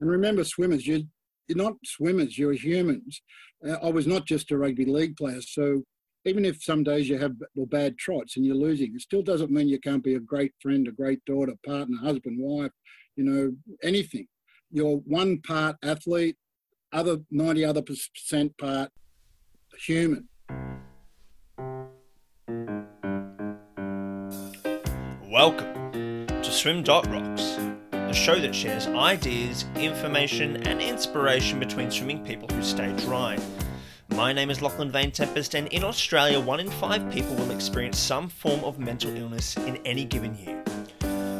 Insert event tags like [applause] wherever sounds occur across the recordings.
And remember, swimmers, you're, you're not swimmers, you're humans. Uh, I was not just a rugby league player. So even if some days you have bad trots and you're losing, it still doesn't mean you can't be a great friend, a great daughter, partner, husband, wife, you know, anything. You're one part athlete, other 90 other percent part human. Welcome to Swim Dot Rocks, a show that shares ideas, information, and inspiration between swimming people who stay dry. My name is Lachlan Vane Tempest, and in Australia, one in five people will experience some form of mental illness in any given year.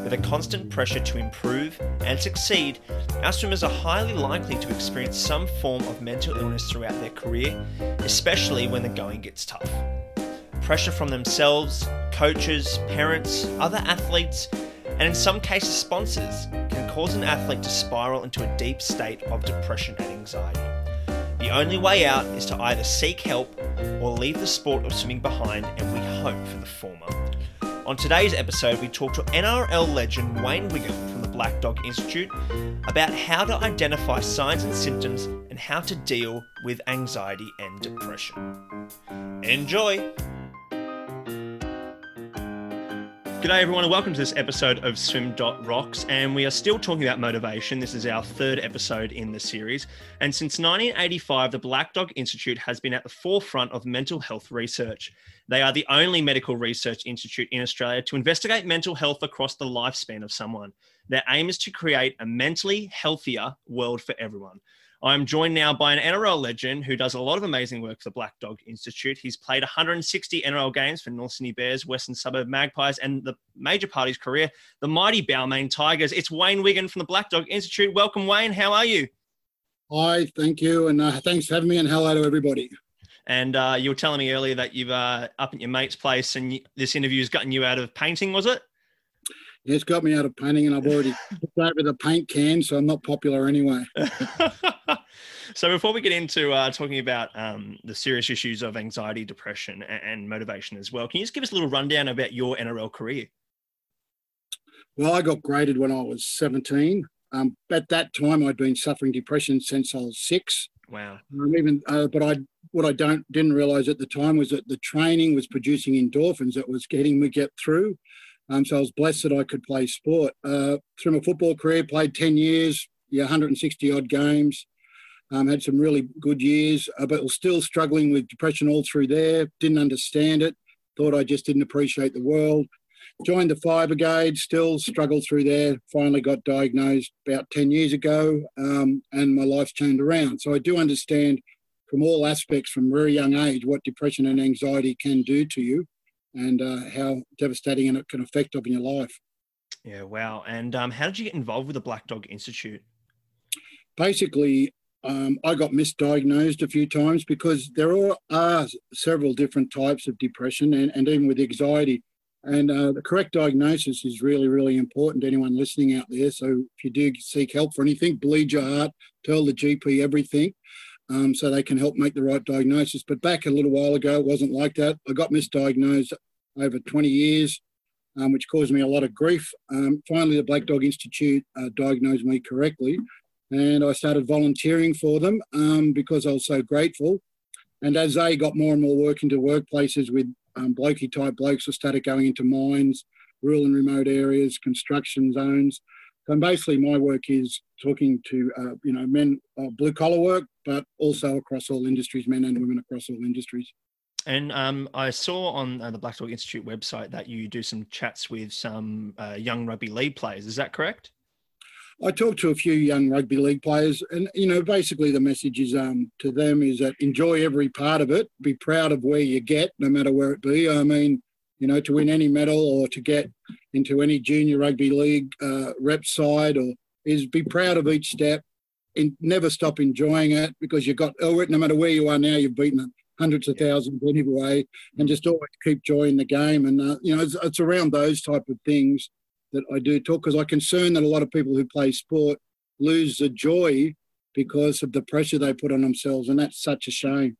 With a constant pressure to improve and succeed, our swimmers are highly likely to experience some form of mental illness throughout their career, especially when the going gets tough. Pressure from themselves, coaches, parents, other athletes, and in some cases sponsors cause an athlete to spiral into a deep state of depression and anxiety. The only way out is to either seek help or leave the sport of swimming behind, and we hope for the former. On today's episode, we talk to NRL legend Wayne Wigham from the Black Dog Institute about how to identify signs and symptoms and how to deal with anxiety and depression. Enjoy! G'day, everyone, and welcome to this episode of Swim Rocks. And we are still talking about motivation. This is our third episode in the series. And since 1985, the Black Dog Institute has been at the forefront of mental health research. They are the only medical research institute in Australia to investigate mental health across the lifespan of someone. Their aim is to create a mentally healthier world for everyone. I'm joined now by an NRL legend who does a lot of amazing work for the Black Dog Institute. He's played 160 NRL games for North Sydney Bears, Western Suburb Magpies, and the major part of his career, the mighty Balmain Tigers. It's Wayne Wigham from the Black Dog Institute. Welcome, Wayne. How are you? Hi, thank you, and uh, thanks for having me, and hello to everybody. And uh, you were telling me earlier that you've uh, up at your mate's place, and this interview has gotten you out of painting, was it? Yeah, it's got me out of painting, and I've already put over the paint can, so I'm not popular anyway. [laughs] so before we get into uh, talking about um, the serious issues of anxiety, depression, and, and, motivation as well, can you just give us a little rundown about your NRL career? Well, I got graded when I was 17. Um, at that time, I'd been suffering depression since I was six. Wow. Um, even, uh, but I what I don't didn't realize at the time was that the training was producing endorphins that was getting me get through. Um, so I was blessed that I could play sport. Uh, through my football career, played 10 years, yeah, 160 odd games. Um, had some really good years, uh, but was still struggling with depression all through there. Didn't understand it. Thought I just didn't appreciate the world. Joined the fire brigade. Still struggled through there. Finally got diagnosed about 10 years ago, um, and my life's turned around. So I do understand from all aspects from very young age what depression and anxiety can do to you and uh, how devastating it can affect of your life. Yeah, wow. And um, how did you get involved with the Black Dog Institute? Basically, um, I got misdiagnosed a few times because there are, are several different types of depression and, and even with anxiety. And uh, the correct diagnosis is really, really important to anyone listening out there. So if you do seek help for anything, bleed your heart, tell the GP everything um, so they can help make the right diagnosis. But back a little while ago, it wasn't like that. I got misdiagnosed over 20 years, um, which caused me a lot of grief. Um, finally, the Black Dog Institute uh, diagnosed me correctly, and I started volunteering for them um, because I was so grateful. And as they got more and more work into workplaces with um, blokey type blokes, I started going into mines, rural and remote areas, construction zones. So basically, my work is talking to uh, you know men, uh, blue collar work, but also across all industries, men and women across all industries. And um, I saw on uh, the Black Dog Institute website that you do some chats with some uh, young rugby league players. Is that correct? I talked to a few young rugby league players, and you know, basically the message is um, to them is that enjoy every part of it. Be proud of where you get, no matter where it be. I mean, you know, to win any medal or to get into any junior rugby league uh, rep side, or is be proud of each step and never stop enjoying it because you've got oh, no matter where you are now, you've beaten hundreds of thousands anyway, and just always keep joying the game. And uh, you know, it's, it's around those type of things that I do talk because I'm concerned that a lot of people who play sport lose the joy because of the pressure they put on themselves, and that's such a shame.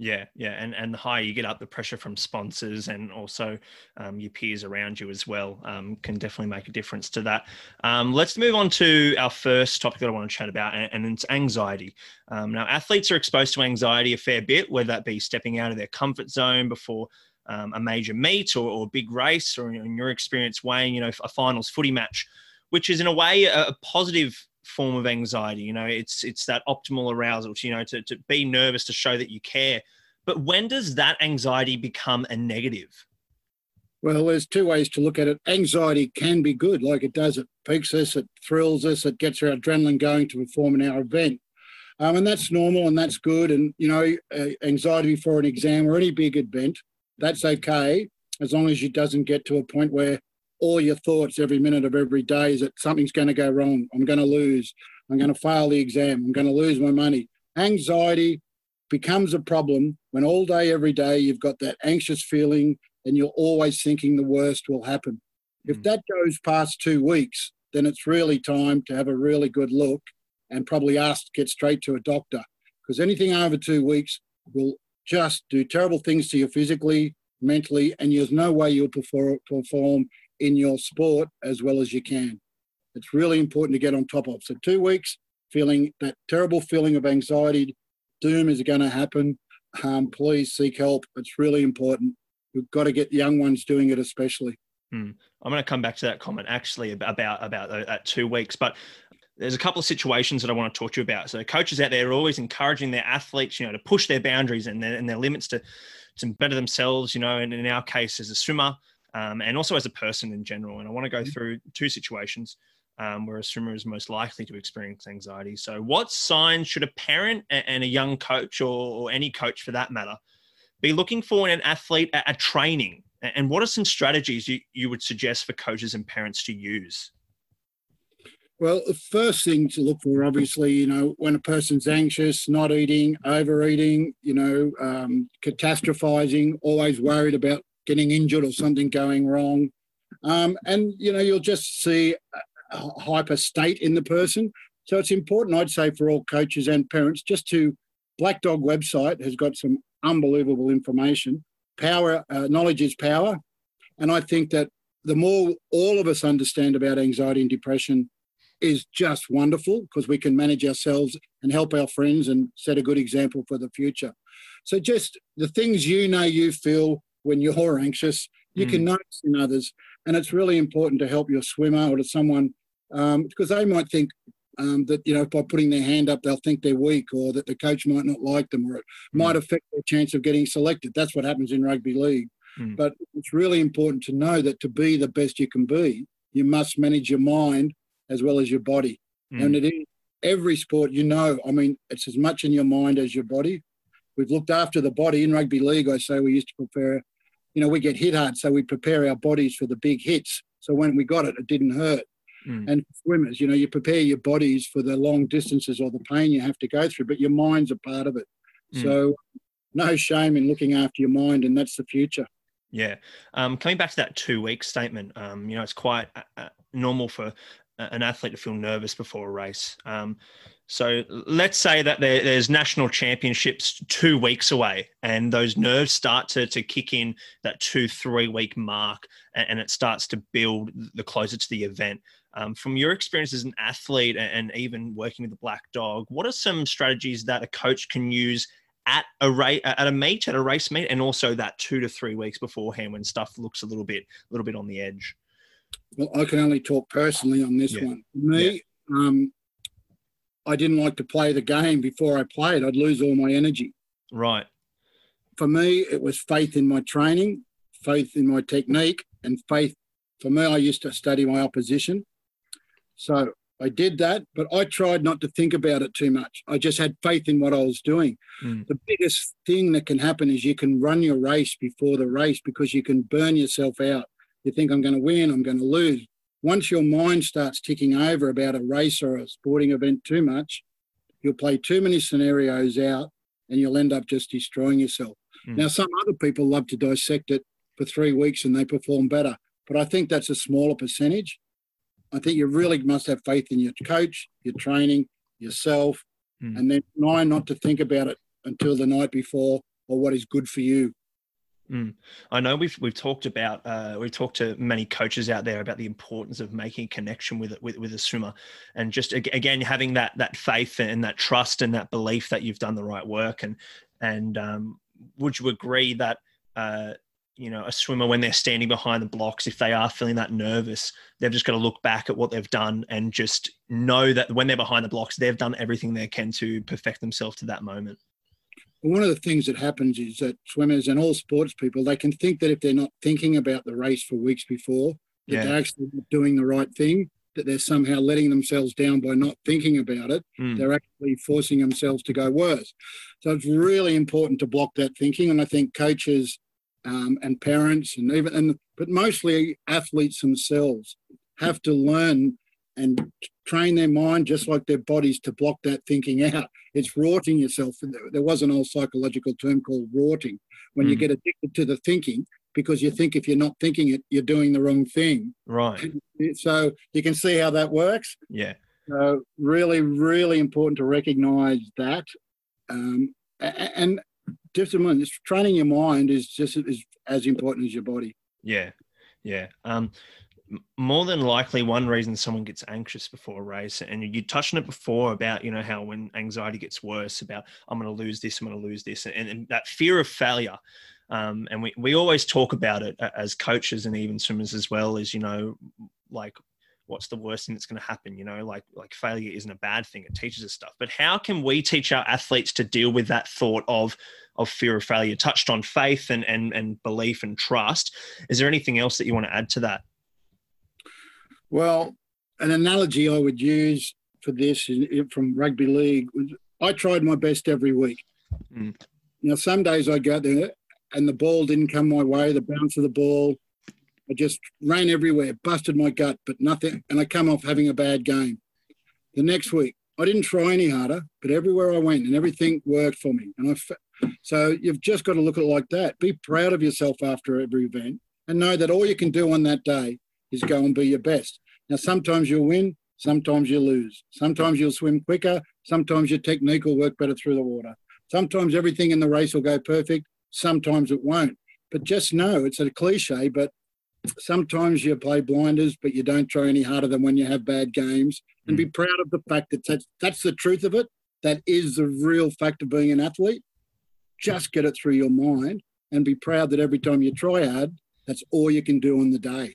Yeah, yeah, and and the higher you get up, the pressure from sponsors and also um, your peers around you as well um, can definitely make a difference to that. Um, let's move on to our first topic that I want to chat about, and, and it's anxiety. Um, now, athletes are exposed to anxiety a fair bit, whether that be stepping out of their comfort zone before um, a major meet or, or, a big race, or in your experience, Wayne, you know, a finals footy match, which is in a way a, a positive form of anxiety. You know, it's it's that optimal arousal. You know, to to be nervous to show that you care. But when does that anxiety become a negative? Well, there's two ways to look at it. Anxiety can be good, like it does. It piques us, it thrills us, it gets our adrenaline going to perform in our event. Um, and that's normal and that's good. And, you know, uh, anxiety before an exam or any big event, that's okay, as long as it doesn't get to a point where all your thoughts every minute of every day is that something's going to go wrong. I'm going to lose. I'm going to fail the exam. I'm going to lose my money. Anxiety becomes a problem when all day, every day, you've got that anxious feeling and you're always thinking the worst will happen. If mm. that goes past two weeks, then it's really time to have a really good look and probably ask to get straight to a doctor because anything over two weeks will just do terrible things to you physically, mentally, and there's no way you'll perform in your sport as well as you can. It's really important to get on top of. So, two weeks feeling that terrible feeling of anxiety, doom is going to happen. Um, please seek help. It's really important. We've got to get young ones doing it, especially. Hmm. I'm going to come back to that comment actually about about that two weeks, but there's a couple of situations that I want to talk to you about. So coaches out there are always encouraging their athletes, you know, to push their boundaries and their, and their limits to to better themselves. You know, and in our case, as a swimmer, um, and also as a person in general. And I want to go mm-hmm. through two situations um, where a swimmer is most likely to experience anxiety. So, what signs should a parent and a young coach, or, or any coach for that matter, be looking for in an athlete at, at training? And what are some strategies you, you would suggest for coaches and parents to use? Well, the first thing to look for, obviously, you know, when a person's anxious, not eating, overeating, you know, um, catastrophizing, always worried about getting injured or something going wrong. Um, and, you know, you'll just see a hyper state in the person. So it's important, I'd say, for all coaches and parents just to, Black Dog website has got some unbelievable information. Power, uh, knowledge is power. And I think that the more all of us understand about anxiety and depression is just wonderful because we can manage ourselves and help our friends and set a good example for the future. So just the things you know you feel when you're anxious, you mm. can notice in others. And it's really important to help your swimmer or to someone um, because they might think um, that, you know, by putting their hand up, they'll think they're weak or that the coach might not like them or it mm. might affect their chance of getting selected. That's what happens in rugby league. Mm. But it's really important to know that to be the best you can be, you must manage your mind as well as your body. Mm. And it is every sport, you know, I mean, it's as much in your mind as your body. We've looked after the body in rugby league. I say we used to prepare, you know, we get hit hard, so we prepare our bodies for the big hits. So when we got it, it didn't hurt. Mm. And swimmers, you know, you prepare your bodies for the long distances or the pain you have to go through, but your mind's a part of it. Mm. So no shame in looking after your mind, and that's the future. Yeah. Um, coming back to that two week statement, um, you know, it's quite uh, uh normal for an athlete to feel nervous before a race. Um, so let's say that there, there's national championships two weeks away, and those nerves start to, to kick in that two, three week mark, and, and it starts to build the closer to the event. Um, from your experience as an athlete and, and even working with the Black Dog, what are some strategies that a coach can use at a race, at a meet, at a race meet, and also that two to three weeks beforehand when stuff looks a little bit, a little bit on the edge? Well, I can only talk personally on this yeah. one. For me, yeah. um, I didn't like to play the game before I played. I'd lose all my energy. Right. For me, it was faith in my training, faith in my technique, and faith. For me, I used to study my opposition. So I did that, but I tried not to think about it too much. I just had faith in what I was doing. Mm. The biggest thing that can happen is you can run your race before the race because you can burn yourself out. You think, I'm going to win, I'm going to lose once your mind starts ticking over about a race or a sporting event too much, you'll play too many scenarios out and you'll end up just destroying yourself. Mm. Now, some other people love to dissect it for three weeks and they perform better, but I think that's a smaller percentage. I think you really must have faith in your coach, your training, yourself, mm. and then try not to think about it until the night before or what is good for you. Mm. I know we've we've talked about uh, we've talked to many coaches out there about the importance of making a connection with with with a swimmer, and just again having that that faith and that trust and that belief that you've done the right work. And and um, would you agree that uh, you know a swimmer when they're standing behind the blocks, if they are feeling that nervous, they've just got to look back at what they've done and just know that when they're behind the blocks, they've done everything they can to perfect themselves to that moment one of the things that happens is that swimmers and all sports people they can think that if they're not thinking about the race for weeks before that yeah. they're actually doing the right thing that they're somehow letting themselves down by not thinking about it mm. they're actually forcing themselves to go worse so it's really important to block that thinking and i think coaches um, and parents and even and but mostly athletes themselves have to learn and train their mind just like their bodies to block that thinking out. It's rorting yourself. There was an old psychological term called rorting when mm. you get addicted to the thinking because you think if you're not thinking it, you're doing the wrong thing. Right. [laughs] So you can see how that works. Yeah. So really, really important to recognize that. Um, and discipline, training your mind is just as, as important as your body. Yeah. Yeah. Um, more than likely one reason someone gets anxious before a race and you touched on it before about you know how when anxiety gets worse about i'm going to lose this i'm going to lose this and, and that fear of failure um, and we, we always talk about it as coaches and even swimmers as well as you know like what's the worst thing that's going to happen you know like like failure isn't a bad thing it teaches us stuff. But how can we teach our athletes to deal with that thought of of fear of failure? Touched on faith and and, and belief and trust. Is there anything else that you want to add to that well, an analogy I would use for this from rugby league was I tried my best every week. Mm. Now, some days I go there and the ball didn't come my way, the bounce of the ball. I just ran everywhere, busted my gut, but nothing. And I come off having a bad game. The next week, I didn't try any harder, but everywhere I went and everything worked for me. And I, so you've just got to look at it like that. Be proud of yourself after every event and know that all you can do on that day is go and be your best. Now, sometimes you'll win, sometimes you lose. Sometimes you'll swim quicker, sometimes your technique will work better through the water. Sometimes everything in the race will go perfect, sometimes it won't. But just know it's a cliche, but sometimes you play blinders, but you don't try any harder than when you have bad games. And be mm. proud of the fact that that's, that's the truth of it. That is the real fact of being an athlete. Just get it through your mind and be proud that every time you try hard, that's all you can do on the day.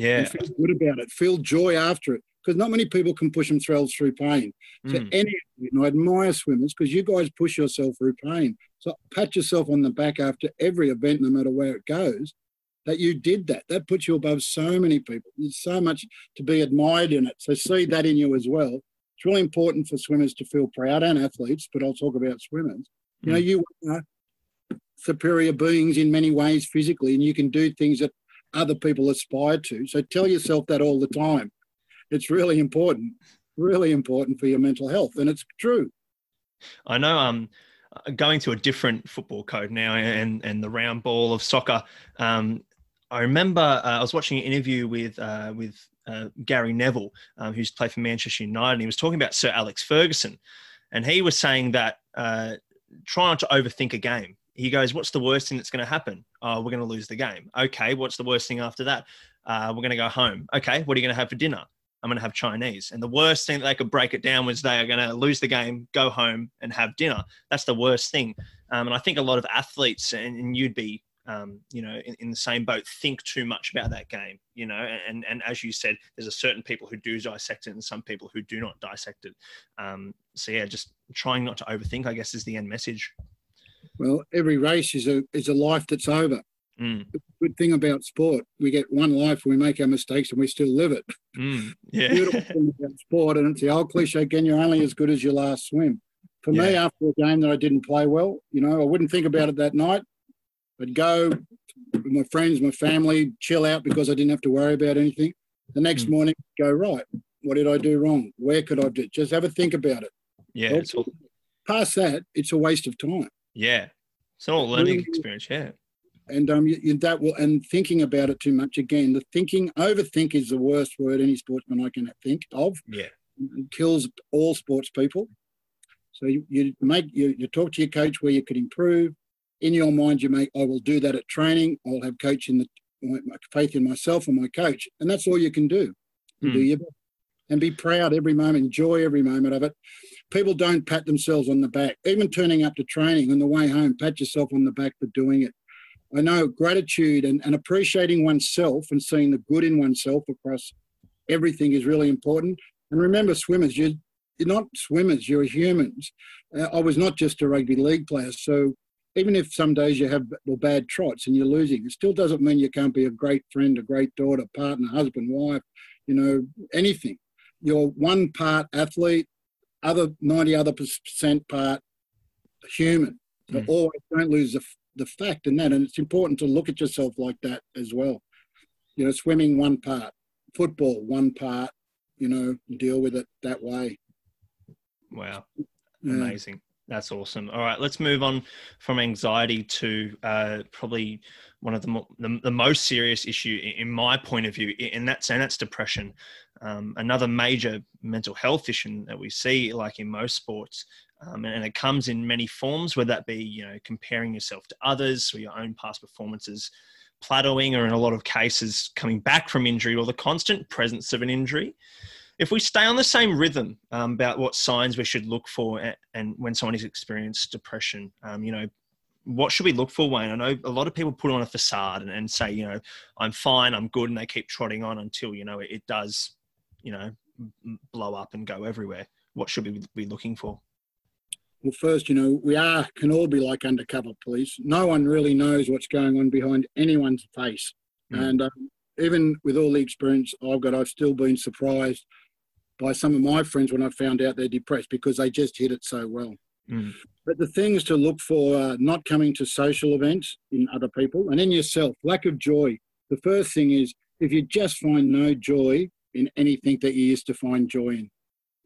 Yeah. feel good about it. Feel joy after it. Because not many people can push themselves through pain. So mm. any, and I admire swimmers because you guys push yourself through pain. So pat yourself on the back after every event, no matter where it goes, that you did that. That puts you above so many people. There's so much to be admired in it. So see that in you as well. It's really important for swimmers to feel proud and athletes, but I'll talk about swimmers. Mm. You know, you are superior beings in many ways physically, and you can do things that other people aspire to. So tell yourself that all the time. It's really important, really important for your mental health. And it's true. I know um going to a different football code now and and the round ball of soccer. Um, I remember uh, I was watching an interview with uh, with uh, Gary Neville, um, who's played for Manchester United, and he was talking about Sir Alex Ferguson, and he was saying that uh, try not to overthink a game he goes, What's the worst thing that's going to happen? Oh, we're going to lose the game. Okay. What's the worst thing after that? Uh, we're going to go home. Okay. What are you going to have for dinner? I'm going to have Chinese. And the worst thing that they could break it down was they are going to lose the game, go home, and have dinner. That's the worst thing. Um, and I think a lot of athletes, and, and you'd be, um, you know, in, in, the same boat, think too much about that game. You know, and and as you said, there's a certain people who do dissect it, and some people who do not dissect it. Um, so yeah, just trying not to overthink, I guess, is the end message. Well, every race is a is a life that's over. Mm. Good thing about sport, we get one life, we make our mistakes, and we still live it. Mm. [laughs] Yeah. Beautiful thing about sport, and it's the old cliche again: you're only as good as your last swim. For yeah. me, after a game that I didn't play well, you know, I wouldn't think about it that night. I'd go with my friends, my family, chill out because I didn't have to worry about anything. The next mm. morning, go right. What did I do wrong? Where could I do? Just have a think about it. Yeah. All, past that, it's a waste of time. Yeah. It's all learning experience. Yeah. And um, you, that will, and thinking about it too much again. The thinking, overthink is the worst word any sportsman I can think of. Yeah. It kills all sports people. So you, you make you, you talk to your coach where you could improve. in your mind, you make, I will do that at training. I'll have coach in the my faith in myself and my coach, and that's all you can do. Mm. Do your best and be proud every moment, enjoy every moment of it. People don't pat themselves on the back, even turning up to training on the way home. Pat yourself on the back for doing it. I know gratitude and, and appreciating oneself and seeing the good in oneself across everything is really important. And remember, swimmers, you, you're not swimmers, you're humans. Uh, I was not just a rugby league player. So even if some days you have bad trots and you're losing, it still doesn't mean you can't be a great friend, a great daughter, partner, husband, wife, you know, anything. You're one part athlete, other 90 other percent part human. So mm. always don't lose the, the fact in that. And it's important to look at yourself like that as well. You know, swimming one part, football one part, you know, deal with it that way. Wow. Amazing. That's awesome. All right, let's move on from anxiety to uh, probably one of the, mo- the, the most serious issue in, in my point of view, and that's and that's depression. Um, another major mental health issue that we see, like in most sports, um, and, and, it comes in many forms. Whether that be you know comparing yourself to others or your own past performances, plateauing, or in a lot of cases coming back from injury, or the constant presence of an injury if we stay on the same rhythm um, about what signs we should look for and, and when someone has experienced depression, um, you know, what should we look for, Wayne? I know a lot of people put on a facade and, and, say, you know, I'm fine, I'm good, and they keep trotting on until, you know, it, it does, you know, blow up and go everywhere. What should we be looking for? Well, first, you know, we are can all be like undercover police. No one really knows what's going on behind anyone's face, mm. and um, even with all the experience I've got, I've still been surprised by some of my friends when I found out they're depressed because they just hit it so well. Mm. But the things to look for are not coming to social events in other people and in yourself, lack of joy. The first thing is if you just find no joy in anything that you used to find joy in.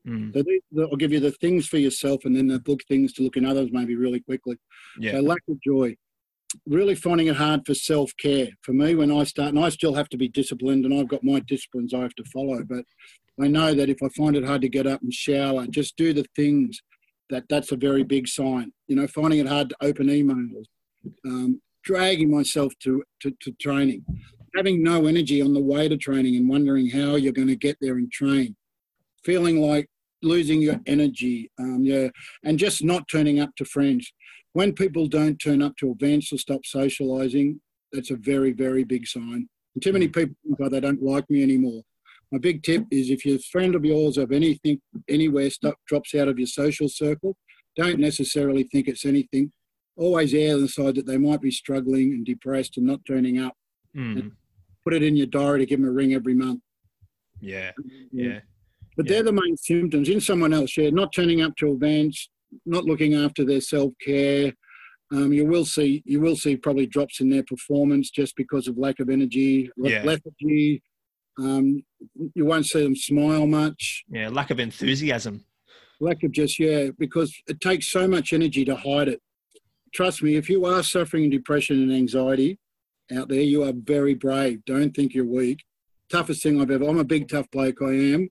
Mm. So these, I'll give you the things for yourself and then the book things to look in others maybe really quickly. Yeah. So lack of joy. Really finding it hard for self care. For me, when I start, and I still have to be disciplined, and I've got my disciplines I have to follow, but I know that if I find it hard to get up and shower, just do the things that that's a very big sign. You know, finding it hard to open emails, um, dragging myself to, to, to, training, having no energy on the way to training and wondering how you're going to get there and train, feeling like losing your energy, um, yeah, and just not turning up to friends. When people don't turn up to events or stop socializing, that's a very, very big sign. And too many people think, oh, they don't like me anymore my big tip is if your friend of yours of anything anywhere stuff drops out of your social circle, don't necessarily think it's anything. Always err on the side that they might be struggling and depressed and not turning up. Mm. Put it in your diary to give them a ring every month. Yeah, yeah. But yeah. they're the main symptoms in someone else. Yeah, not turning up to events, not looking after their self care. Um, you will see you will see probably drops in their performance just because of lack of energy, yeah. lethargy, um, you won't see them smile much. Yeah, lack of enthusiasm. Lack of just, yeah, because it takes so much energy to hide it. Trust me, if you are suffering depression and anxiety out there, you are very brave. Don't think you're weak. Toughest thing I've ever, I'm a big tough bloke, I am.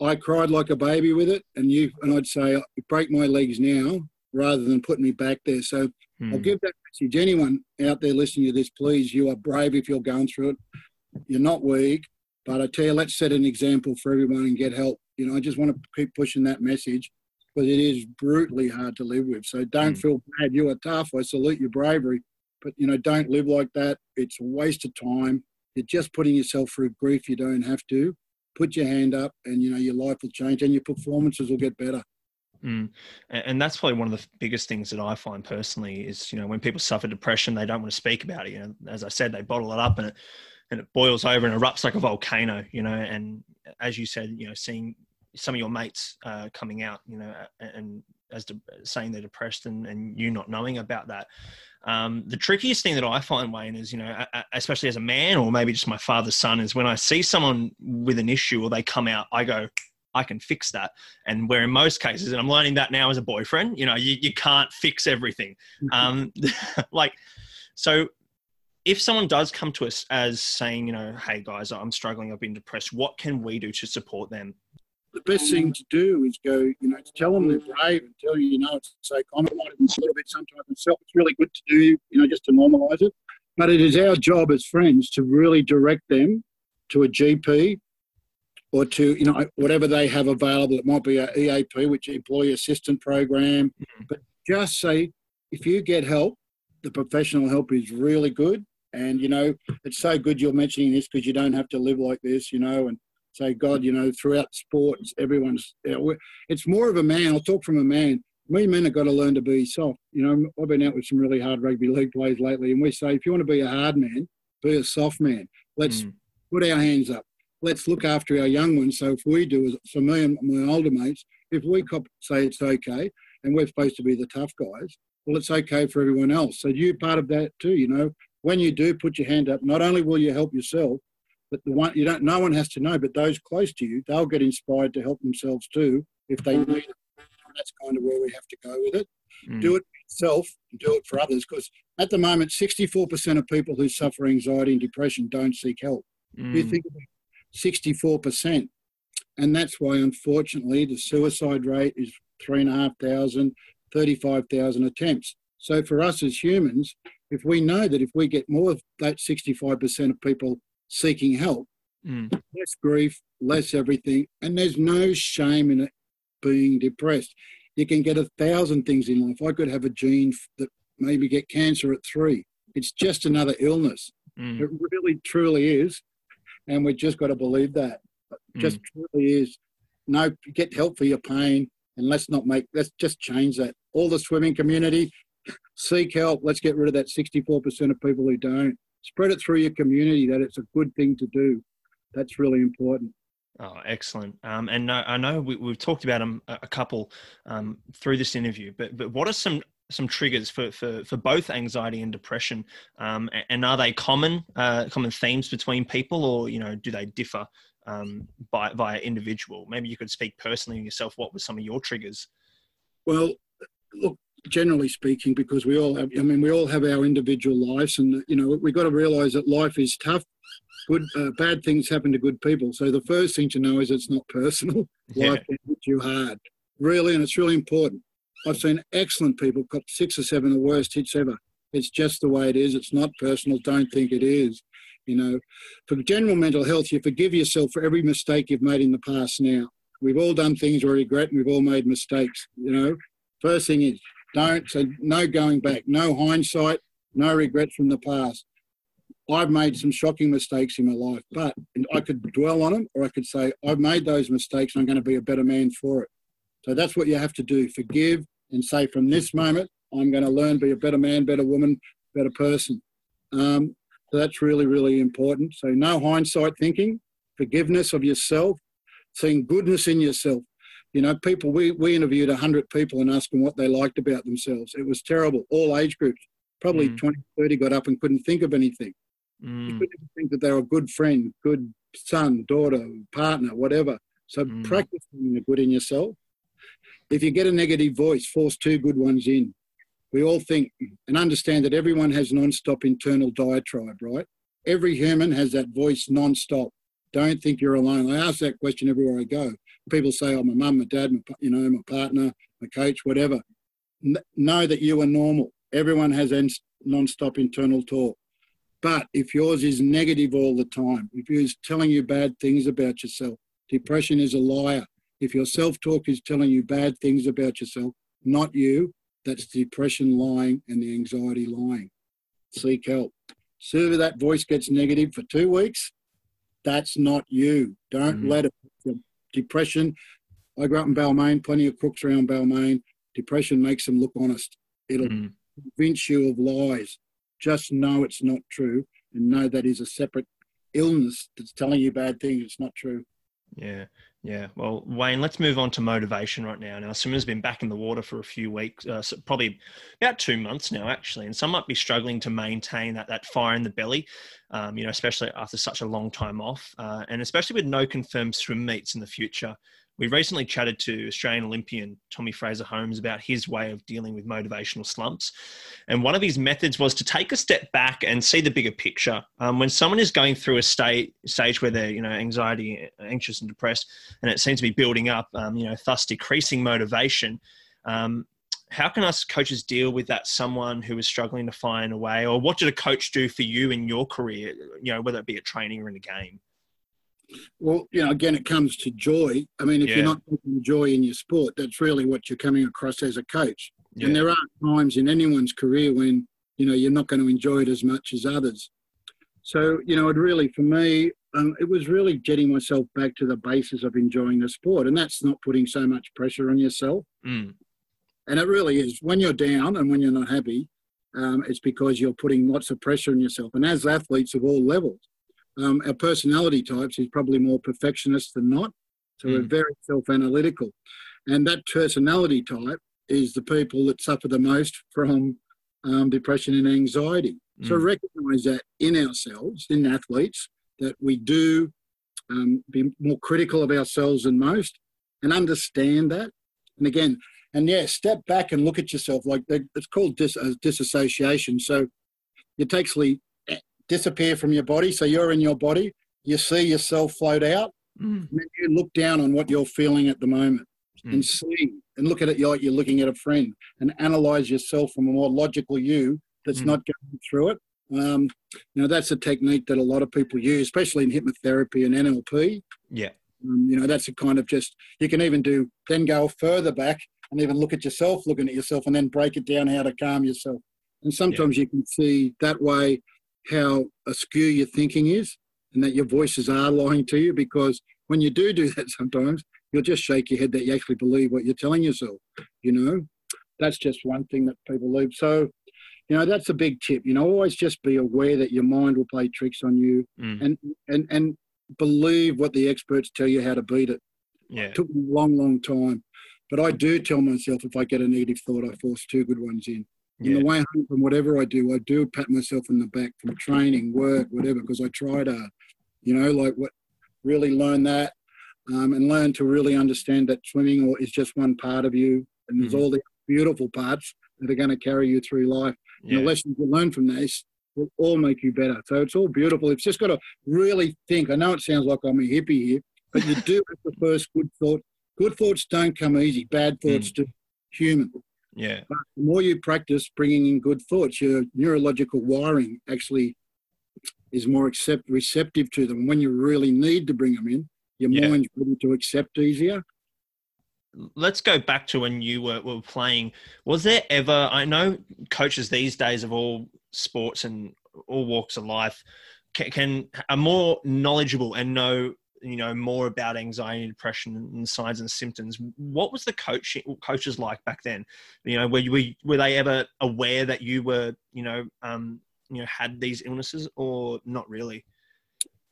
I cried like a baby with it, and you and I'd say, break my legs now rather than put me back there. So hmm. I'll give that message. Anyone out there listening to this, please, you are brave if you're going through it. You're not weak. But I tell you, let's set an example for everyone and get help. You know, I just want to keep pushing that message because it is brutally hard to live with. So don't mm. feel bad. You are tough. I salute your bravery. But, you know, don't live like that. It's a waste of time. You're just putting yourself through grief you don't have to. Put your hand up and, you know, your life will change and your performances will get better. Mm. And that's probably one of the biggest things that I find personally is, you know, when people suffer depression, they don't want to speak about it. You know, as I said, they bottle it up and it and it boils over and erupts like a volcano, you know. And as you said, you know, seeing some of your mates uh, coming out, you know, and as de- saying they're depressed and, and you not knowing about that. Um, the trickiest thing that I find, Wayne, is, you know, especially as a man or maybe just my father's son, is when I see someone with an issue or they come out, I go, I can fix that. And where in most cases, and I'm learning that now as a boyfriend, you know, you, you can't fix everything. Mm-hmm. Um, [laughs] like, so if someone does come to us as saying, you know, hey guys, I'm struggling, I've been depressed, what can we do to support them? the best thing to do is go, you know, to tell them they're brave and tell you, you know, it's so common, might even a little bit sometimes myself. It's really good to do, you know, just to normalise it. But it is our job as friends to really direct them to a GP or to, you know, whatever they have available. It might be a EAP, which employee assistant program. Mm-hmm. But just say, if you get help, the professional help is really good. And, you know, it's so good you're mentioning this because you don't have to live like this, you know, and say, God, you know, throughout sports, everyone's, it's more of a man. I'll talk from a man. We men have got to learn to be soft. You know, I've been out with some really hard rugby league players lately, and we say, if you want to be a hard man, be a soft man. Let's mm. put our hands up. Let's look after our young ones. So if we do, for me and my older mates, if we say it's okay, and we're supposed to be the tough guys, well, it's okay for everyone else. So you're part of that too. You know, when you do put your hand up, not only will you help yourself, but the one you don't, no one has to know, but those close to you, they'll get inspired to help themselves too if they need it. That's kind of where we have to go with it. Mm. Do it for yourself and do it for others because at the moment, 64% of people who suffer anxiety and depression don't seek help. Mm. You think about 64%. And that's why, unfortunately, the suicide rate is 3,500, 35,000 attempts. So for us as humans, if we know that if we get more of that 65% of people seeking help, mm. less grief, less everything, and there's no shame in it being depressed. You can get a thousand things in life. I could have a gene that maybe get cancer at three. It's just another illness. Mm. It really, truly is. And we've just got to believe that. It just mm. truly is. No, get help for your pain and let's not make, let's just change that. All the swimming community, seek help. Let's get rid of that 64% of people who don't spread it through your community that it's a good thing to do. That's really important. Oh, excellent. Um, and I know we, have talked about them a couple um, through this interview, but but what are some some triggers for, for, for both anxiety and depression? Um, and are they common uh, common themes between people, or you know, do they differ um, by by individual? Maybe you could speak personally yourself. What were some of your triggers? Well, look, generally speaking, because we all have, I mean, we all have our individual lives, and you know, we've got to realise that life is tough. Good, uh, bad things happen to good people. So the first thing to know is it's not personal. Yeah. Life can hit you hard, really, and it's really important. I've seen excellent people cop six or seven of the worst hits ever. It's just the way it is. It's not personal. Don't think it is. You know, for general mental health, you forgive yourself for every mistake you've made in the past. Now, we've all done things we regret, and we've all made mistakes. You know, first thing is don't. So no going back, no hindsight, no regrets from the past. I've made some shocking mistakes in my life, but I could dwell on them or I could say, I've made those mistakes and I'm going to be a better man for it. So that's what you have to do forgive and say, from this moment, I'm going to learn, be a better man, better woman, better person. Um, so that's really, really important. So no hindsight thinking, forgiveness of yourself, seeing goodness in yourself. You know, people, we, we interviewed 100 people and asked them what they liked about themselves. It was terrible, all age groups. Probably mm. 20, 30 got up and couldn't think of anything. Mm. You couldn't think that they were a good friend, good son, daughter, partner, whatever. So mm. practice the good in yourself. If you get a negative voice, force two good ones in. We all think and understand that everyone has non-stop internal diatribe, right? Every human has that voice non-stop. Don't think you're alone. I ask that question everywhere I go people say, "Oh, my mum, my dad, my, you know, my partner, my coach, whatever." N- know that you are normal. Everyone has non-stop internal talk. But if yours is negative all the time, if you're telling you bad things about yourself, depression is a liar. If your self-talk is telling you bad things about yourself, not you, that's depression lying and the anxiety lying. Seek help. So that voice gets negative for two weeks, that's not you. Don't mm. let it depression. I grew up in Balmain, plenty of crooks around Balmain. Depression makes them look honest. It'll mm. convince you of lies. Just know it's not true and know that is a separate illness that's telling you bad things. It's not true. Yeah. Yeah, well, Wayne, let's move on to motivation right now. Now, swimmers have been back in the water for a few weeks, uh, so probably about two months now, actually, and some might be struggling to maintain that that fire in the belly, um, you know, especially after such a long time off, uh, and especially with no confirmed swim meets in the future. We recently chatted to Australian Olympian Tommy Fraser Holmes about his way of dealing with motivational slumps. And one of his methods was to take a step back and see the bigger picture. Um, when someone is going through a state, stage where they're, you know, anxiety, anxious and depressed, and it seems to be building up, um, you know, thus decreasing motivation, um, how can us coaches deal with that someone who is struggling to find a way or what did a coach do for you in your career you know whether it be a training or in a game well, you know, again, it comes to joy. I mean, if yeah. you're not taking joy in your sport, that's really what you're coming across as a coach. Yeah. And there are times in anyone's career when, you know, you're not going to enjoy it as much as others. So, you know, it really, for me, um, it was really getting myself back to the basis of enjoying the sport. And that's not putting so much pressure on yourself. Mm. And it really is. When you're down and when you're not happy, um, it's because you're putting lots of pressure on yourself. And as athletes of all levels, um, our personality types is probably more perfectionist than not. So mm. we're hmm. very self-analytical, and that personality type is the people that suffer the most from um, depression and anxiety. Mm. So hmm. recognize that in ourselves, in athletes, that we do um, be more critical of ourselves than most, and understand that. And again, and yeah, step back and look at yourself. Like it's called dis- uh, disassociation. So it takes disappear from your body. So you're in your body, you see yourself float out, mm. and then you look down on what you're feeling at the moment mm. and see and look at it like you're looking at a friend and analyze yourself from a more logical you that's mm. not going through it. Um, you know, that's a technique that a lot of people use, especially in hypnotherapy and NLP. Yeah. Um, you know, that's a kind of just, you can even do, then go further back and even look at yourself, looking at yourself, and then break it down how to calm yourself. And sometimes yeah. you can see that way how askew your thinking is and that your voices are lying to you because when you do do that [laughs] sometimes you'll just shake your head that you actually believe what you're telling yourself you know? That's just one thing that people leave. So you know that's a big tip you know always just be aware that your mind will play tricks on you mm. and and and believe what the experts tell you how to beat it. Yeah. It took me a long long time but i do tell myself if i get a negative thought i force two good ones in yeah. In the way home from whatever I do, I do pat myself in the back from training, work, whatever, because I try to, you know, like what really learn that um, and learn to really understand that swimming is just one part of you, and there's mm-hmm. all the beautiful parts that are going to carry you through life. Yeah. And the lessons you learn from this will all make you better. So it's all beautiful. It's just got to really think. I know it sounds like I'm a hippie here, but you do have the first good thought. Good thoughts don't come easy. Bad thoughts mm. do. Human. Yeah. But the more you practice bringing in good thoughts, your neurological wiring actually is more accept, receptive to them. When you really need to bring them in, your yeah. mind's ready to accept easier. Let's go back to when you were, were playing. Was there ever, I know coaches these days of all sports and all walks of life can, can are more knowledgeable and know you know more about anxiety and depression and signs and symptoms. What was the coaching coaches like back then? You know were you were they ever aware that you were you know um you know had these illnesses or not really?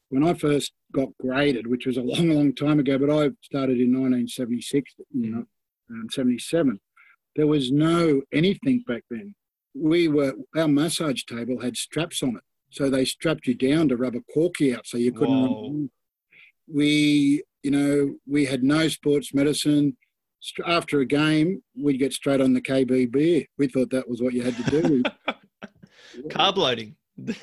When i first got graded which was a long long time ago but i started in 1976 you know um, 77 there was no anything back then. We were our massage table had straps on it. So they strapped you down to rub a corky out so you couldn't we, you know, we had no sports medicine. After a game, we'd get straight on the KB beer. We thought that was what you had to do. [laughs] Carb loading. [laughs]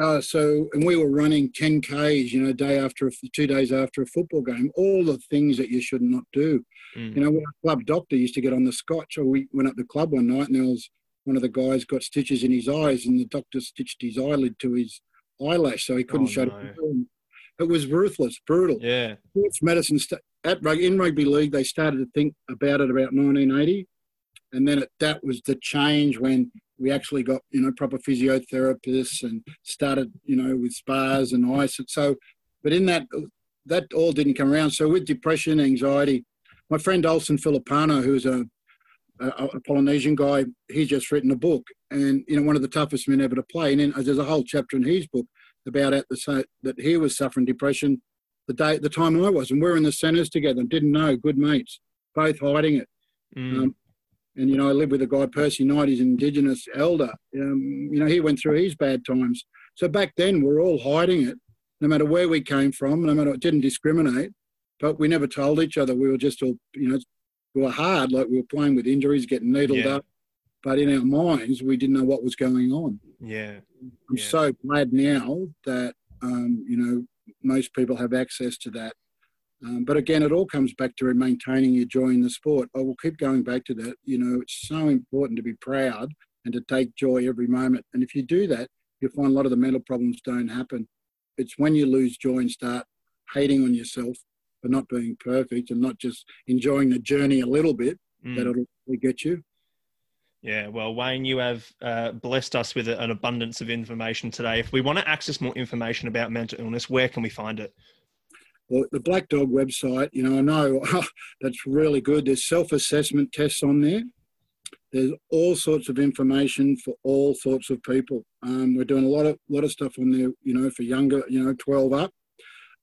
uh, so, and we were running 10 Ks, you know, day after, a, two days after a football game, all the things that you should not do. Mm. You know, our club doctor used to get on the scotch, or we went up the club one night and there was one of the guys got stitches in his eyes and the doctor stitched his eyelid to his eyelash so he couldn't oh, shut no. It was ruthless, brutal. Yeah. Sports medicine st- at in rugby league, they started to think about it about 1980, and then it, that was the change when we actually got you know proper physiotherapists and started you know with spas and ice. And so, but in that that all didn't come around. So with depression, anxiety, my friend Olsen Filipaina, who's a, a, a Polynesian guy, he's just written a book, and you know one of the toughest men ever to play. And then there's a whole chapter in his book about at the same that he was suffering depression the day the time I was, and we are in the centres together and didn't know, good mates, both hiding it. Mm. Um, and you know, I live with a guy, Percy Knight, he's an Indigenous elder. Um, you know, he went through his bad times. So back then, we we're all hiding it, no matter where we came from, no matter it didn't discriminate. but we never told each other. We were just all, you know, we were hard, like we were playing with injuries, getting needled yeah. up. But in our minds, we didn't know what was going on. Yeah. I'm yeah. so glad now that, um, you know, most people have access to that. Um, but again, it all comes back to maintaining your joy in the sport. I will keep going back to that. You know, it's so important to be proud and to take joy every moment. And if you do that, you'll find a lot of the mental problems don't happen. It's when you lose joy and start hating on yourself for not being perfect and not just enjoying the journey a little bit mm. that it'll get you. Yeah, well, Wayne, you have uh, blessed us with an abundance of information today. If we want to access more information about mental illness, where can we find it? Well, the Black Dog website, you know, I know [laughs] that's really good. There's self assessment tests on there. There's all sorts of information for all sorts of people. Um, we're doing a lot of lot of stuff on there, you know, for younger, you know, 12 up.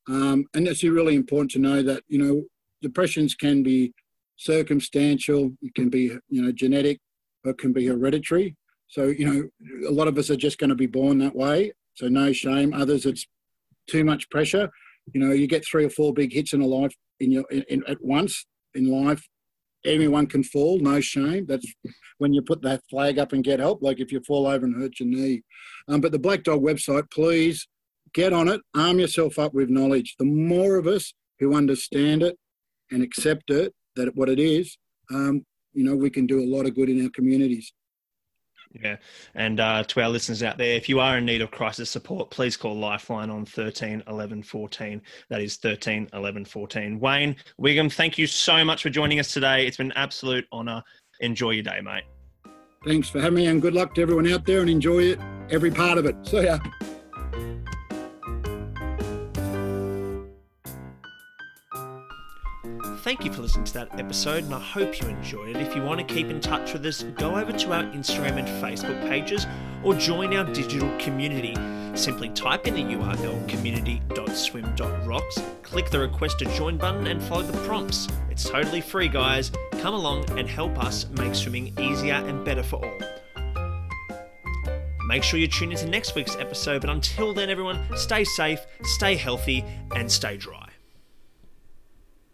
Um, and it's really important to know that, you know, depressions can be circumstantial, it can be, you know, genetic, it can be hereditary. So, you know, a lot of us are just going to be born that way. So, no shame. Others, it's too much pressure. You know, you get three or four big hits in a life in your in, in, at once in life. Anyone can fall, no shame. That's when you put that flag up and get help. Like if you fall over and hurt your knee. Um, but the Black Dog website, please get on it. Arm yourself up with knowledge. The more of us who understand it and accept it, that what it is, um, you know, we can do a lot of good in our communities. Yeah. And uh, to our listeners out there, if you are in need of crisis support, please call Lifeline on 13 11 14. That is 13 11 14. Wayne Wigham, thank you so much for joining us today. It's been an absolute honour. Enjoy your day, mate. Thanks for having me and good luck to everyone out there and enjoy it, every part of it. See ya. Thank you for listening to that episode, and I hope you enjoyed it. If you want to keep in touch with us, go over to our Instagram and Facebook pages or join our digital community. Simply type in the URL community.swim.rocks, click the request to join button, and follow the prompts. It's totally free, guys. Come along and help us make swimming easier and better for all. Make sure you tune into next week's episode, but until then, everyone, stay safe, stay healthy, and stay dry.